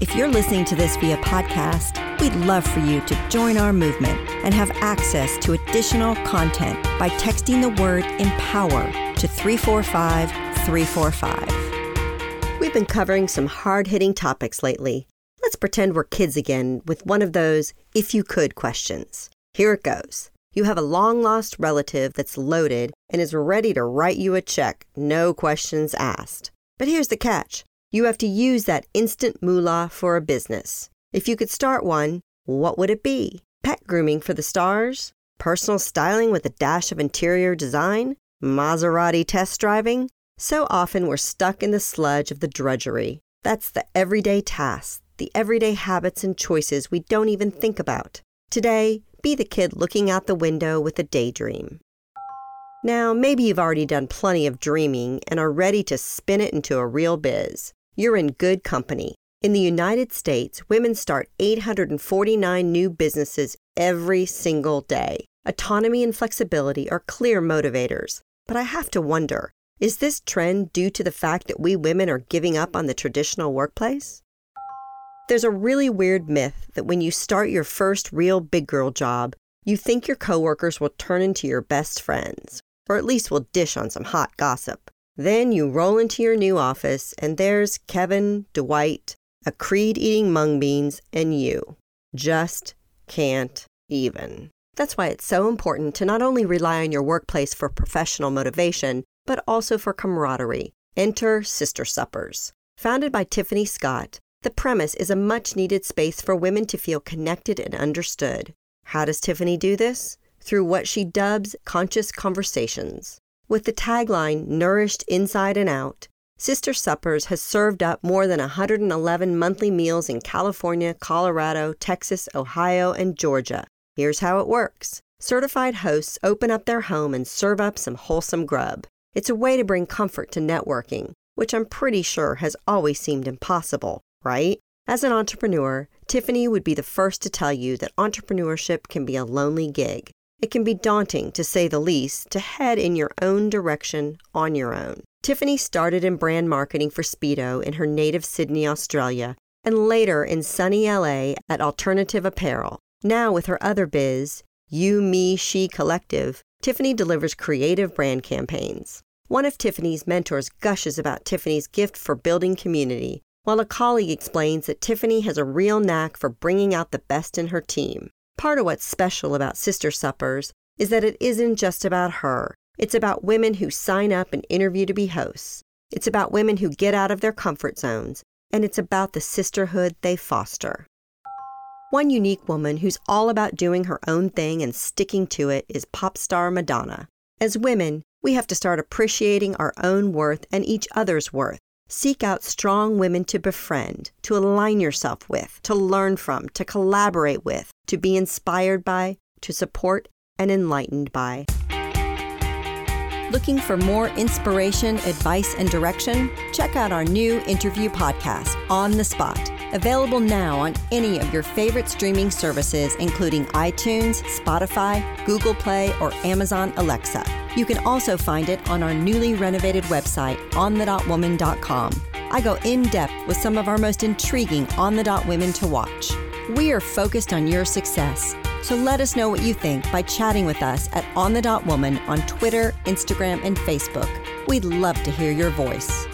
If you're listening to this via podcast, we'd love for you to join our movement and have access to additional content by texting the word empower to 345 345. We've been covering some hard hitting topics lately. Let's pretend we're kids again with one of those if you could questions. Here it goes. You have a long lost relative that's loaded and is ready to write you a check, no questions asked. But here's the catch you have to use that instant moolah for a business. If you could start one, what would it be? Pet grooming for the stars? Personal styling with a dash of interior design? Maserati test driving? So often we're stuck in the sludge of the drudgery. That's the everyday tasks, the everyday habits and choices we don't even think about. Today, be the kid looking out the window with a daydream. Now, maybe you've already done plenty of dreaming and are ready to spin it into a real biz you're in good company. In the United States, women start 849 new businesses every single day. Autonomy and flexibility are clear motivators. But I have to wonder is this trend due to the fact that we women are giving up on the traditional workplace? There's a really weird myth that when you start your first real big girl job, you think your coworkers will turn into your best friends, or at least will dish on some hot gossip. Then you roll into your new office, and there's Kevin, Dwight, a Creed eating mung beans, and you. Just can't even. That's why it's so important to not only rely on your workplace for professional motivation, but also for camaraderie. Enter Sister Suppers. Founded by Tiffany Scott, the premise is a much needed space for women to feel connected and understood. How does Tiffany do this? Through what she dubs conscious conversations. With the tagline Nourished Inside and Out, Sister Suppers has served up more than 111 monthly meals in California, Colorado, Texas, Ohio, and Georgia. Here's how it works certified hosts open up their home and serve up some wholesome grub. It's a way to bring comfort to networking, which I'm pretty sure has always seemed impossible, right? As an entrepreneur, Tiffany would be the first to tell you that entrepreneurship can be a lonely gig. It can be daunting, to say the least, to head in your own direction on your own. Tiffany started in brand marketing for Speedo in her native Sydney, Australia, and later in sunny LA at Alternative Apparel. Now, with her other biz, You, Me, She Collective, Tiffany delivers creative brand campaigns. One of Tiffany's mentors gushes about Tiffany's gift for building community, while a colleague explains that Tiffany has a real knack for bringing out the best in her team. Part of what's special about Sister Suppers is that it isn't just about her. It's about women who sign up and interview to be hosts. It's about women who get out of their comfort zones. And it's about the sisterhood they foster. One unique woman who's all about doing her own thing and sticking to it is pop star Madonna. As women, we have to start appreciating our own worth and each other's worth. Seek out strong women to befriend, to align yourself with, to learn from, to collaborate with, to be inspired by, to support, and enlightened by. Looking for more inspiration, advice, and direction? Check out our new interview podcast, On the Dot Available now on any of your favorite streaming services, including iTunes, Spotify, Google Play, or Amazon Alexa. You can also find it on our newly renovated website, onthedotwoman.com. I go in depth with some of our most intriguing on the dot women to watch. We are focused on your success. So let us know what you think by chatting with us at On the Dot Woman on Twitter, Instagram, and Facebook. We'd love to hear your voice.